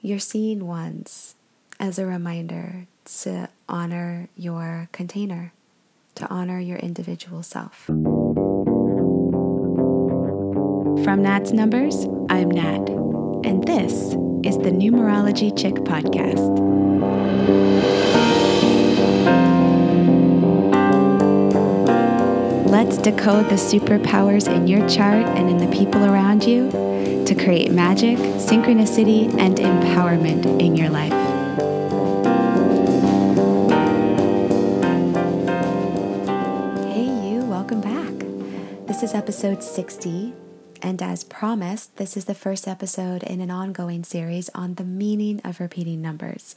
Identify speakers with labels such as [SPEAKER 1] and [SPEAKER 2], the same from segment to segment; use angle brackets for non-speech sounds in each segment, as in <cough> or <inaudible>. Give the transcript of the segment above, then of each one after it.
[SPEAKER 1] you're ones as a reminder to honor your container, to honor your individual self. From Nat's Numbers, I'm Nat, and this is the Numerology Chick Podcast. Let's decode the superpowers in your chart and in the people around you to create magic, synchronicity, and empowerment in your life. Hey, you, welcome back. This is episode 60, and as promised, this is the first episode in an ongoing series on the meaning of repeating numbers.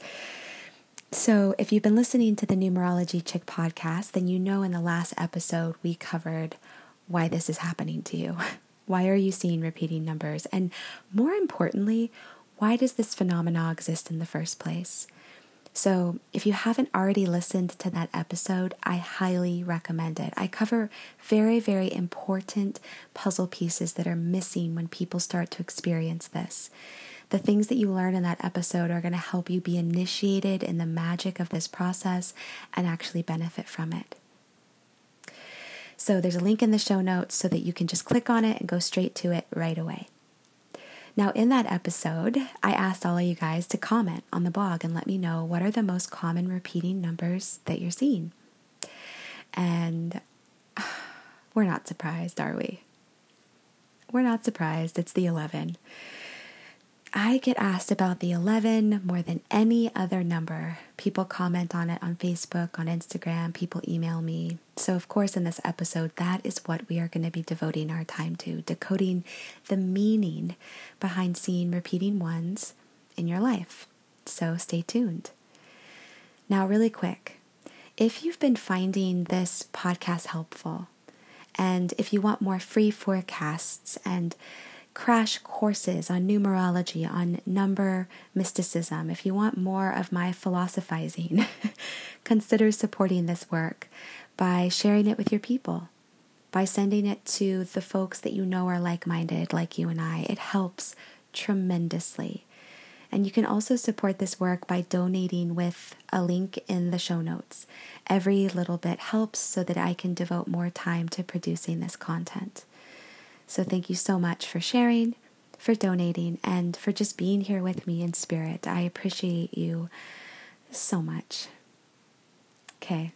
[SPEAKER 1] So, if you've been listening to the Numerology Chick podcast, then you know in the last episode we covered why this is happening to you. <laughs> Why are you seeing repeating numbers? And more importantly, why does this phenomena exist in the first place? So, if you haven't already listened to that episode, I highly recommend it. I cover very, very important puzzle pieces that are missing when people start to experience this. The things that you learn in that episode are going to help you be initiated in the magic of this process and actually benefit from it. So there's a link in the show notes so that you can just click on it and go straight to it right away. Now, in that episode, I asked all of you guys to comment on the blog and let me know what are the most common repeating numbers that you're seeing. And <sighs> we're not surprised, are we? We're not surprised. It's the 11. I get asked about the 11 more than any other number. People comment on it on Facebook, on Instagram, people email me. So, of course, in this episode, that is what we are going to be devoting our time to decoding the meaning behind seeing repeating ones in your life. So, stay tuned. Now, really quick, if you've been finding this podcast helpful, and if you want more free forecasts and crash courses on numerology, on number mysticism, if you want more of my philosophizing, <laughs> consider supporting this work by sharing it with your people, by sending it to the folks that you know are like minded, like you and I. It helps tremendously. And you can also support this work by donating with a link in the show notes. Every little bit helps so that I can devote more time to producing this content. So thank you so much for sharing, for donating, and for just being here with me in spirit. I appreciate you so much. Okay,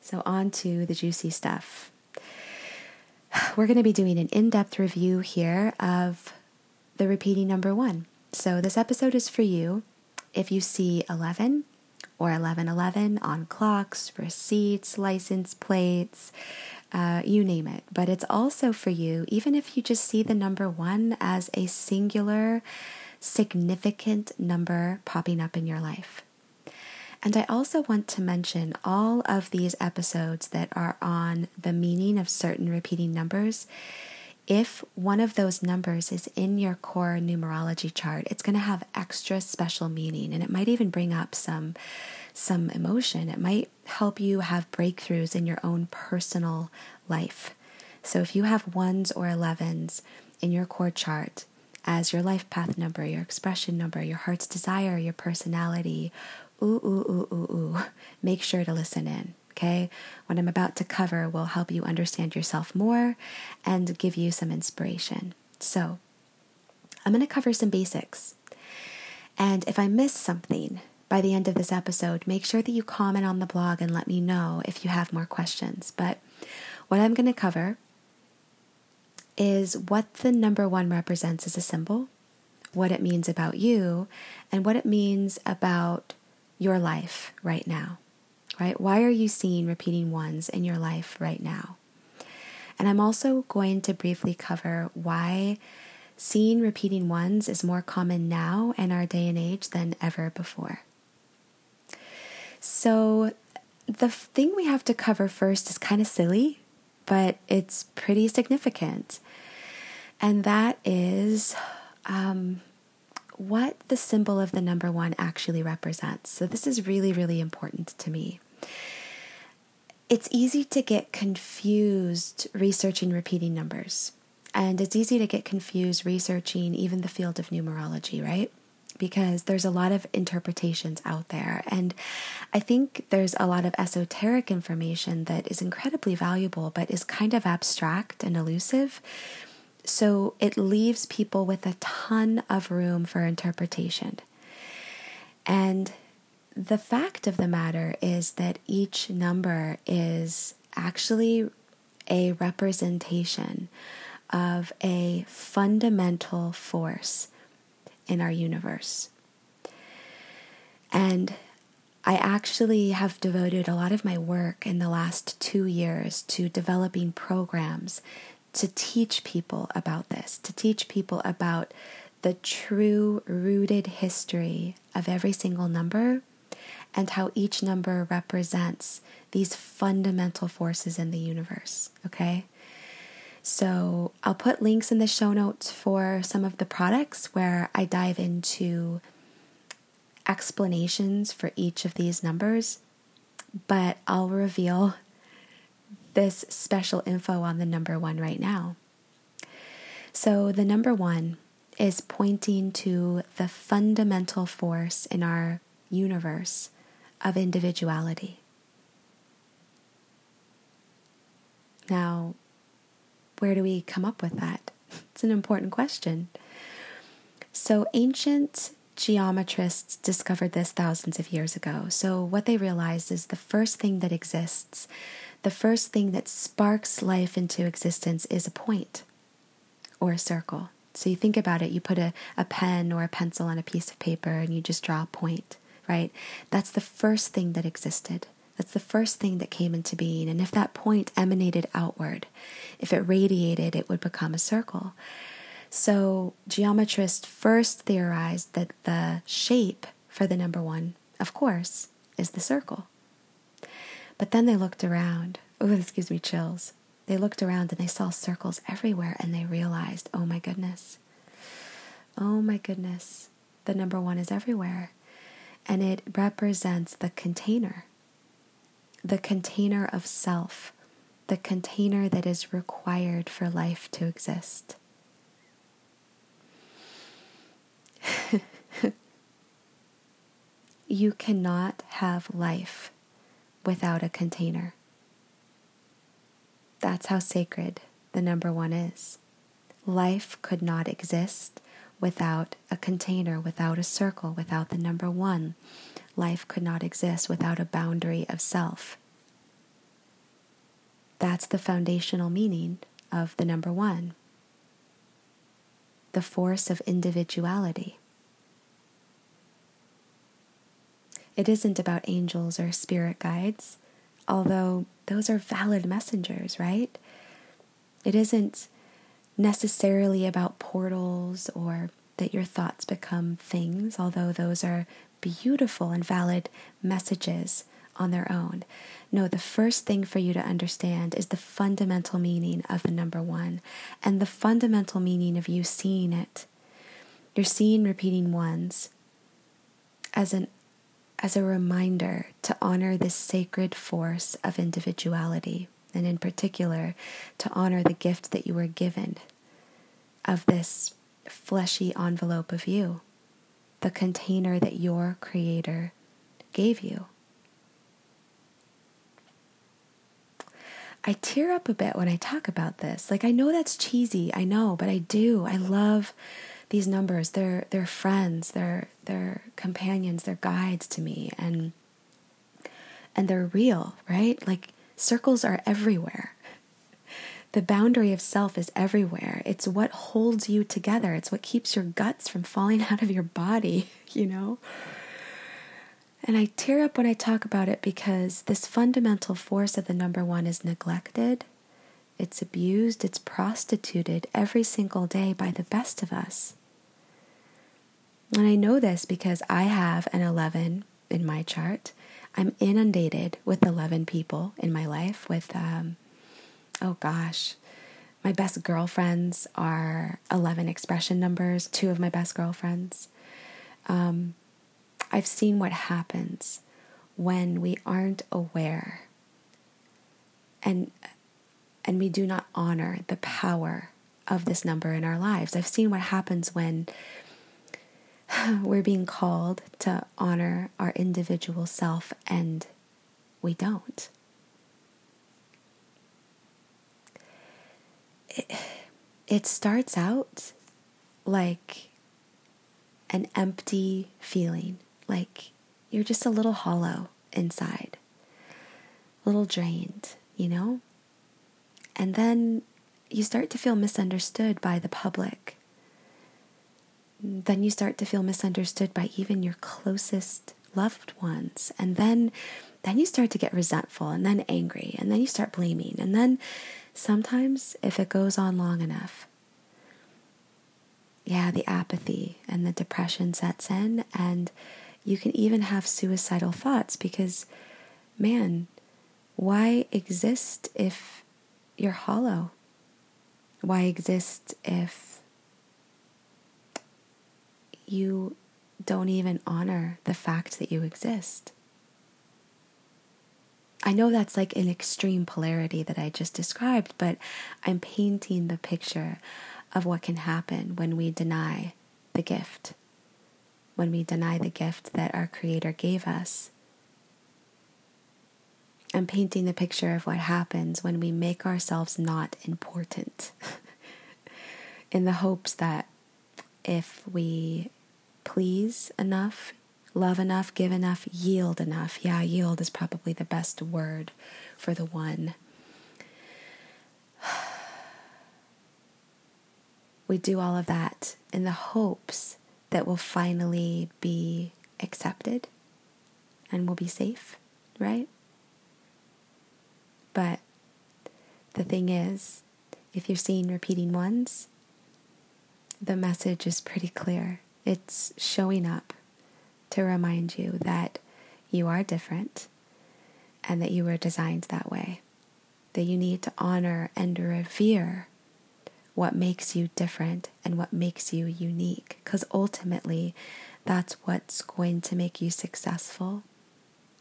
[SPEAKER 1] so on to the juicy stuff. <sighs> We're going to be doing an in depth review here of the repeating number one. So this episode is for you if you see 11 or 1111 on clocks, receipts, license plates, uh, you name it. But it's also for you, even if you just see the number one as a singular, significant number popping up in your life. And I also want to mention all of these episodes that are on the meaning of certain repeating numbers. If one of those numbers is in your core numerology chart, it's going to have extra special meaning and it might even bring up some some emotion. It might help you have breakthroughs in your own personal life. So if you have ones or 11s in your core chart as your life path number, your expression number, your heart's desire, your personality, ooh, ooh, ooh, ooh, ooh, make sure to listen in. Okay, what I'm about to cover will help you understand yourself more and give you some inspiration. So, I'm going to cover some basics. And if I miss something, by the end of this episode, make sure that you comment on the blog and let me know if you have more questions. But what I'm going to cover is what the number one represents as a symbol, what it means about you, and what it means about your life right now. Right? Why are you seeing repeating ones in your life right now? And I'm also going to briefly cover why seeing repeating ones is more common now in our day and age than ever before. So, the thing we have to cover first is kind of silly, but it's pretty significant. And that is um, what the symbol of the number one actually represents. So, this is really, really important to me. It's easy to get confused researching repeating numbers. And it's easy to get confused researching even the field of numerology, right? Because there's a lot of interpretations out there. And I think there's a lot of esoteric information that is incredibly valuable, but is kind of abstract and elusive. So it leaves people with a ton of room for interpretation. And the fact of the matter is that each number is actually a representation of a fundamental force in our universe. And I actually have devoted a lot of my work in the last two years to developing programs to teach people about this, to teach people about the true rooted history of every single number and how each number represents these fundamental forces in the universe. Okay? So I'll put links in the show notes for some of the products where I dive into explanations for each of these numbers, but I'll reveal this special info on the number one right now. So, the number one is pointing to the fundamental force in our universe of individuality. Now, where do we come up with that? It's an important question. So, ancient geometrists discovered this thousands of years ago. So, what they realized is the first thing that exists, the first thing that sparks life into existence is a point or a circle. So, you think about it, you put a, a pen or a pencil on a piece of paper and you just draw a point, right? That's the first thing that existed. That's the first thing that came into being. And if that point emanated outward, if it radiated, it would become a circle. So, geometrists first theorized that the shape for the number one, of course, is the circle. But then they looked around. Oh, this gives me chills. They looked around and they saw circles everywhere and they realized, oh my goodness, oh my goodness, the number one is everywhere. And it represents the container the container of self, the container that is required for life to exist. <laughs> you cannot have life without a container. That's how sacred the number one is. Life could not exist without a container, without a circle, without the number one, life could not exist without a boundary of self. That's the foundational meaning of the number one the force of individuality. It isn't about angels or spirit guides, although those are valid messengers, right? It isn't necessarily about portals or that your thoughts become things, although those are beautiful and valid messages on their own. No, the first thing for you to understand is the fundamental meaning of the number one and the fundamental meaning of you seeing it. You're seeing repeating ones as an as a reminder to honor this sacred force of individuality, and in particular, to honor the gift that you were given of this fleshy envelope of you the container that your Creator gave you. I tear up a bit when I talk about this. Like I know that's cheesy, I know, but I do. I love these numbers. They're they're friends, they're they're companions, they're guides to me and and they're real, right? Like circles are everywhere. The boundary of self is everywhere. It's what holds you together. It's what keeps your guts from falling <laughs> out of your body, <laughs> you know? And I tear up when I talk about it because this fundamental force of the number one is neglected, it's abused, it's prostituted every single day by the best of us. And I know this because I have an 11 in my chart. I'm inundated with 11 people in my life, with um, oh gosh, my best girlfriends are 11 expression numbers, two of my best girlfriends. Um, I've seen what happens when we aren't aware and and we do not honor the power of this number in our lives. I've seen what happens when <sighs> we're being called to honor our individual self and we don't. It, it starts out like an empty feeling, like you're just a little hollow inside, a little drained, you know? And then you start to feel misunderstood by the public. Then you start to feel misunderstood by even your closest loved ones. And then then you start to get resentful and then angry and then you start blaming. And then sometimes if it goes on long enough, yeah, the apathy and the depression sets in and you can even have suicidal thoughts because man, why exist if you're hollow? Why exist if you don't even honor the fact that you exist? I know that's like an extreme polarity that I just described, but I'm painting the picture of what can happen when we deny the gift, when we deny the gift that our Creator gave us. I'm painting the picture of what happens when we make ourselves not important <laughs> in the hopes that if we please enough, love enough, give enough, yield enough. Yeah, yield is probably the best word for the one. <sighs> We do all of that in the hopes that we'll finally be accepted and we'll be safe, right? But the thing is, if you're seeing repeating ones, the message is pretty clear. It's showing up to remind you that you are different and that you were designed that way. That you need to honor and revere what makes you different and what makes you unique. Because ultimately, that's what's going to make you successful,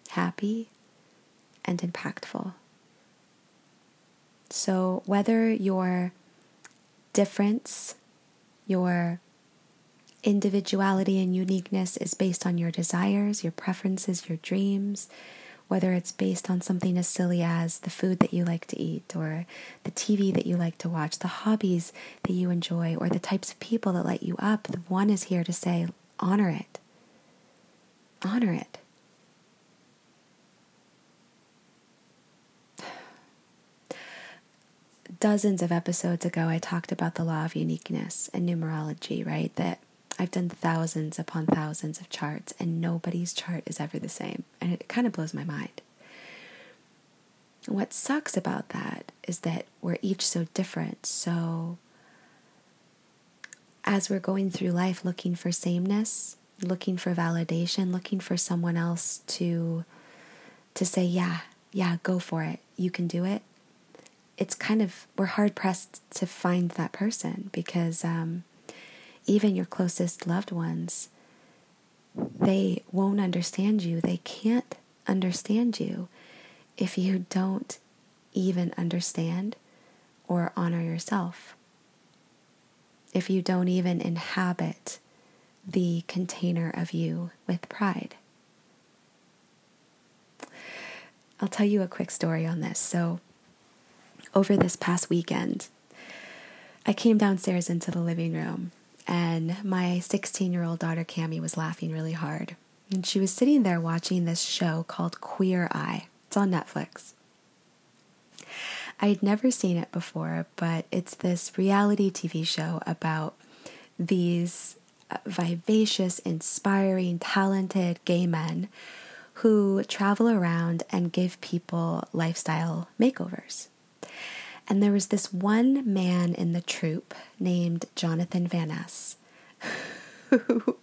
[SPEAKER 1] happy, and impactful. So, whether your difference, your individuality and uniqueness is based on your desires, your preferences, your dreams, whether it's based on something as silly as the food that you like to eat, or the TV that you like to watch, the hobbies that you enjoy, or the types of people that light you up, the one is here to say, honor it. Honor it. dozens of episodes ago, I talked about the law of uniqueness and numerology, right? That I've done thousands upon thousands of charts, and nobody's chart is ever the same. And it kind of blows my mind. What sucks about that is that we're each so different. So, as we're going through life looking for sameness, looking for validation, looking for someone else to to say, "Yeah, yeah, go for it. You can do it." it's kind of we're hard pressed to find that person because um, even your closest loved ones they won't understand you. They can't understand you if you don't even understand or honor yourself. If you don't even inhabit the container of you with pride. I'll tell you a quick story on this. So over this past weekend, I came downstairs into the living room and my 16 year old daughter Cami was laughing really hard. And she was sitting there watching this show called Queer Eye. It's on Netflix. I had never seen it before, but it's this reality TV show about these uh, vivacious, inspiring, talented gay men who travel around and give people lifestyle makeovers. And there was this one man in the troupe named Jonathan Van Ness who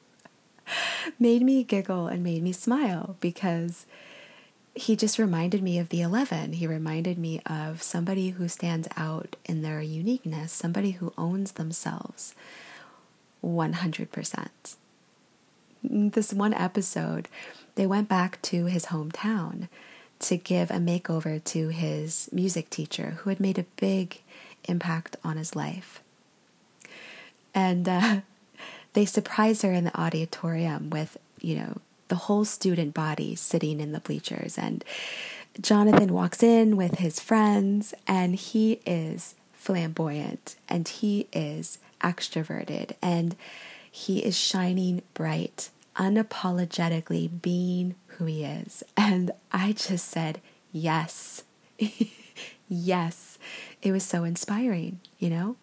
[SPEAKER 1] <laughs> made me giggle and made me smile because he just reminded me of the 11. He reminded me of somebody who stands out in their uniqueness, somebody who owns themselves 100%. This one episode, they went back to his hometown to give a makeover to his music teacher who had made a big impact on his life. And uh, <laughs> they surprise her in the auditorium with, you know, the whole student body sitting in the bleachers. And Jonathan walks in with his friends, and he is flamboyant and he is extroverted and he is shining bright, unapologetically being who he is. And I just said, yes, <laughs> yes. It was so inspiring, you know?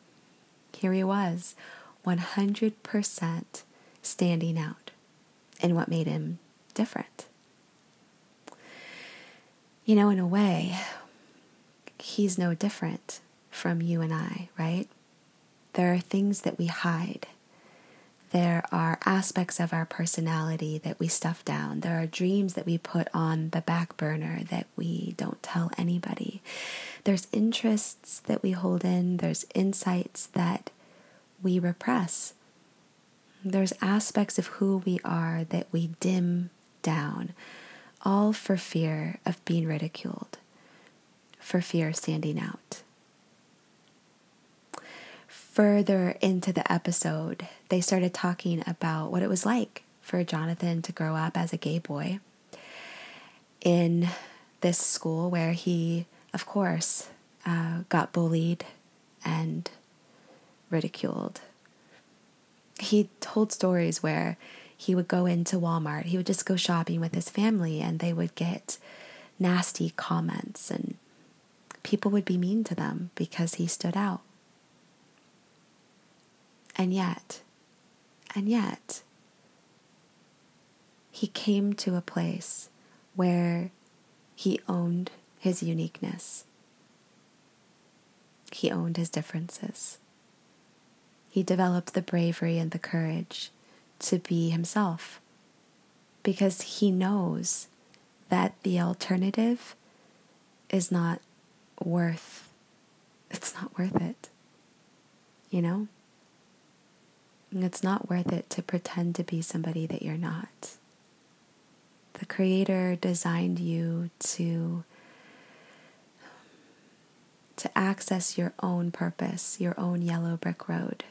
[SPEAKER 1] Here he was, 100% standing out in what made him different. You know, in a way, he's no different from you and I, right? There are things that we hide. There are aspects of our personality that we stuff down. There are dreams that we put on the back burner that we don't tell anybody. There's interests that we hold in. There's insights that we repress. There's aspects of who we are that we dim down, all for fear of being ridiculed, for fear of standing out further into the episode, they started talking about what it was like for Jonathan to grow up as a gay boy in this school where he, of course, uh, got bullied and ridiculed. He told stories where he would go into Walmart, he would just go shopping with his family, and they would get nasty comments, and people would be mean to them because he stood out. And yet, and yet, he came to a place where he owned his uniqueness. He owned his differences. He developed the bravery and the courage to be himself because he knows that the alternative is not worth it's not worth it. You know? It's not worth it to pretend to be somebody that you're not. The Creator designed you to to access your own purpose, your own yellow brick road.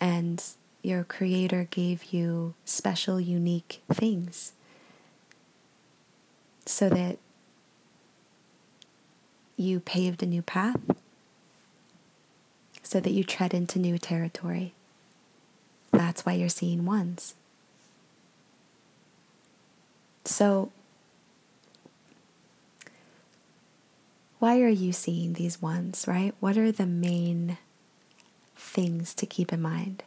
[SPEAKER 1] And your Creator gave you special, unique things so that you paved a new path so that you tread into new territory. That's why you're seeing ones. So, why are you seeing these ones, right? What are the main things to keep in mind?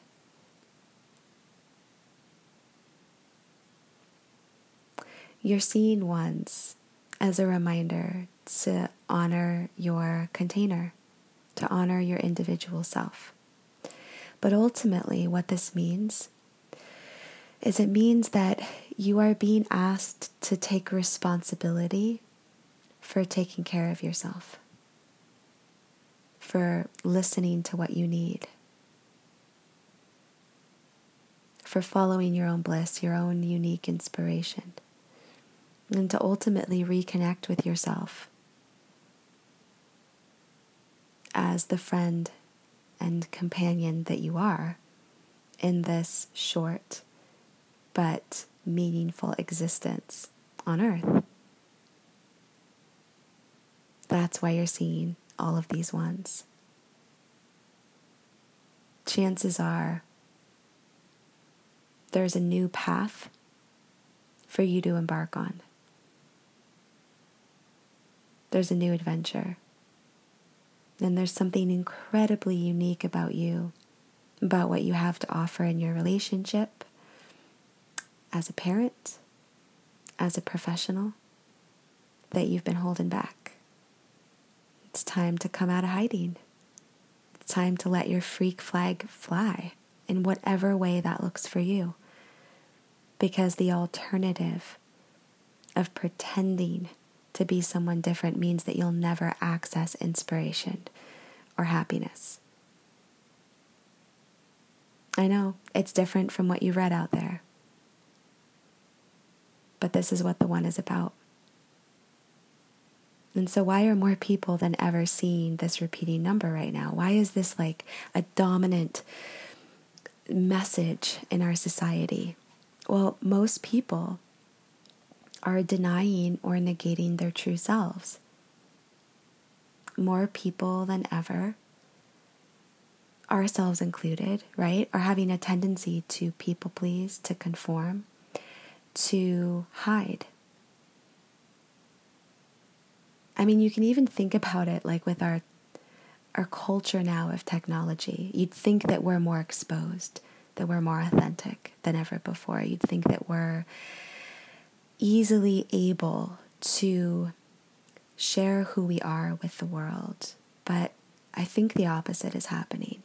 [SPEAKER 1] You're seeing ones as a reminder to honor your container to honor your individual self. But ultimately, what this means is it means that you are being asked to take responsibility for taking care of yourself, for listening to what you need, for following your own bliss, your own unique inspiration, and to ultimately reconnect with yourself as the friend and companion that you are in this short but meaningful existence on earth. That's why you're seeing all of these ones. Chances are there's a new path for you to embark on. There's a new adventure. And there's something incredibly unique about you, about what you have to offer in your relationship, as a parent, as a professional, that you've been holding back. It's time to come out of hiding. It's time to let your freak flag fly in whatever way that looks for you. Because the alternative of pretending to be someone different means that you'll never access inspiration or happiness. I know it's different from what you read out there, but this is what the one is about. And so, why are more people than ever seeing this repeating number right now? Why is this like a dominant message in our society? Well, most people are denying or negating their true selves. More people than ever, ourselves included, right, are having a tendency to people please, to conform, to hide. I mean, you can even think about it like with our our culture now of technology. You'd think that we're more exposed, that we're more authentic than ever before. You'd think that we're easily able to share who we are with the world. But I think the opposite is happening.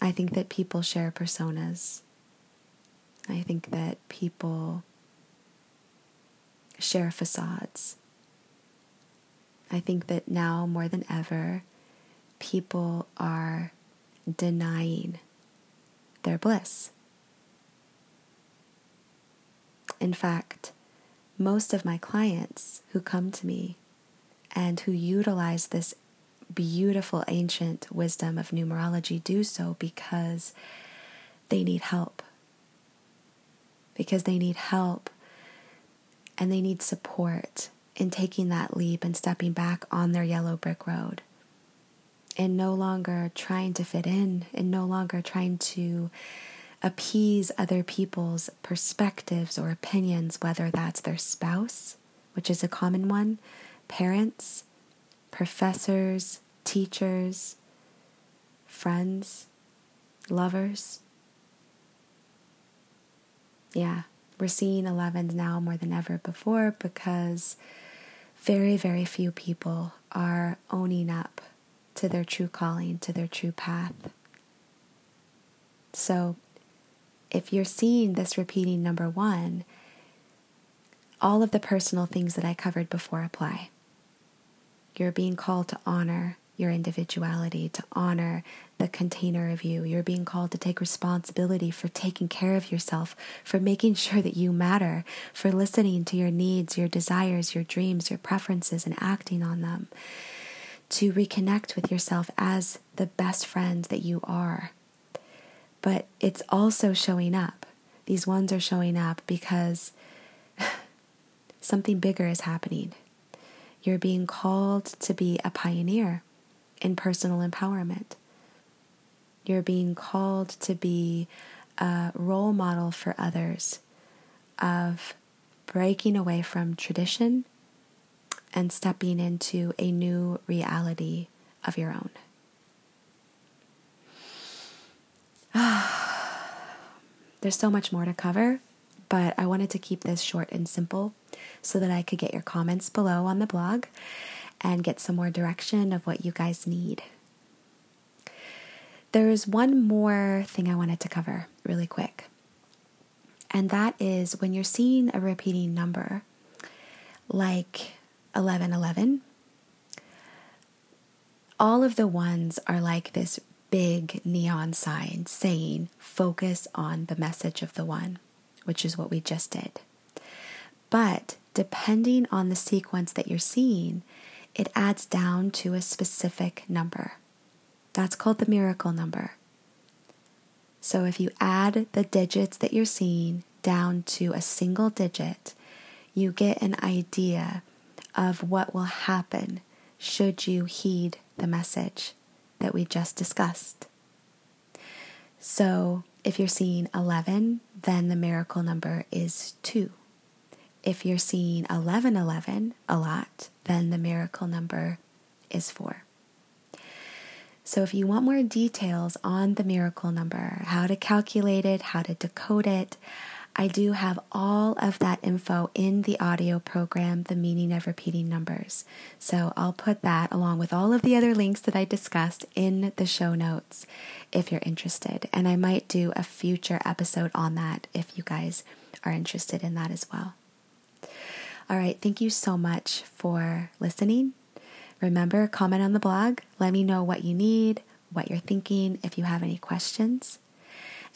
[SPEAKER 1] I think that people share personas. I think that people share facades. I think that now more than ever, people are denying their bliss. In fact, most of my clients who come to me and who utilize this beautiful ancient wisdom of numerology do so because they need help. Because they need help and they need support in taking that leap and stepping back on their yellow brick road and no longer trying to fit in and no longer trying to appease other people's perspectives or opinions, whether that's their spouse, which is a common one, parents, professors, teachers, friends, lovers. Yeah, we're seeing 11s now more than ever before because very, very few people are owning up to their true calling, to their true path. So, if you're seeing this repeating number one, all of the personal things that I covered before apply. You're being called to honor your individuality, to honor the container of you. You're being called to take responsibility for taking care of yourself, for making sure that you matter, for listening to your needs, your desires, your dreams, your preferences, and acting on them. To reconnect with yourself as the best friend that you are. But it's also showing up. These ones are showing up because <laughs> something bigger is happening. You're being called to be a pioneer in personal empowerment. You're being called to be a role model for others of breaking away from tradition and stepping into a new reality of your own. <sighs> There's so much more to cover, but I wanted to keep this short and simple so that I could get your comments below on the blog and get some more direction of what you guys need. There's one more thing I wanted to cover really quick, and that is when you're seeing a repeating number like 1111, all of the ones are like this big neon sign saying, focus on the message of the one, which is what we just did. But depending on the sequence that you're seeing, it adds down to a specific number. That's called the miracle number. So if you add the digits that you're seeing down to a single digit, you get an idea of what will happen should you heed the message that we just discussed. So if you're seeing 11, then the miracle number is 2. If you're seeing 1111 a lot, then the miracle number is 4. So, if you want more details on the miracle number, how to calculate it, how to decode it, I do have all of that info in the audio program, The Meaning of Repeating Numbers. So I'll put that along with all of the other links that I discussed in the show notes if you're interested. And I might do a future episode on that if you guys are interested in that as well. All right, thank you so much for listening. Remember, comment on the blog. Let me know what you need, what you're thinking, if you have any questions.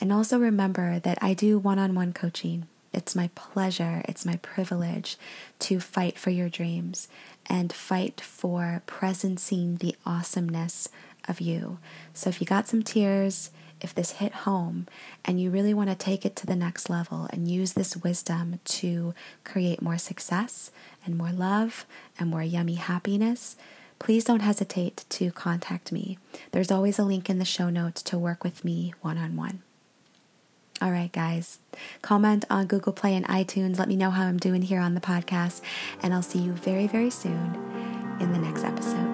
[SPEAKER 1] And also remember that I do one on one coaching. It's my pleasure, it's my privilege to fight for your dreams and fight for presencing the awesomeness of you. So if you got some tears, if this hit home and you really want to take it to the next level and use this wisdom to create more success and more love and more yummy happiness, please don't hesitate to contact me. There's always a link in the show notes to work with me one on one. All right, guys. Comment on Google Play and iTunes. Let me know how I'm doing here on the podcast. And I'll see you very, very soon in the next episode.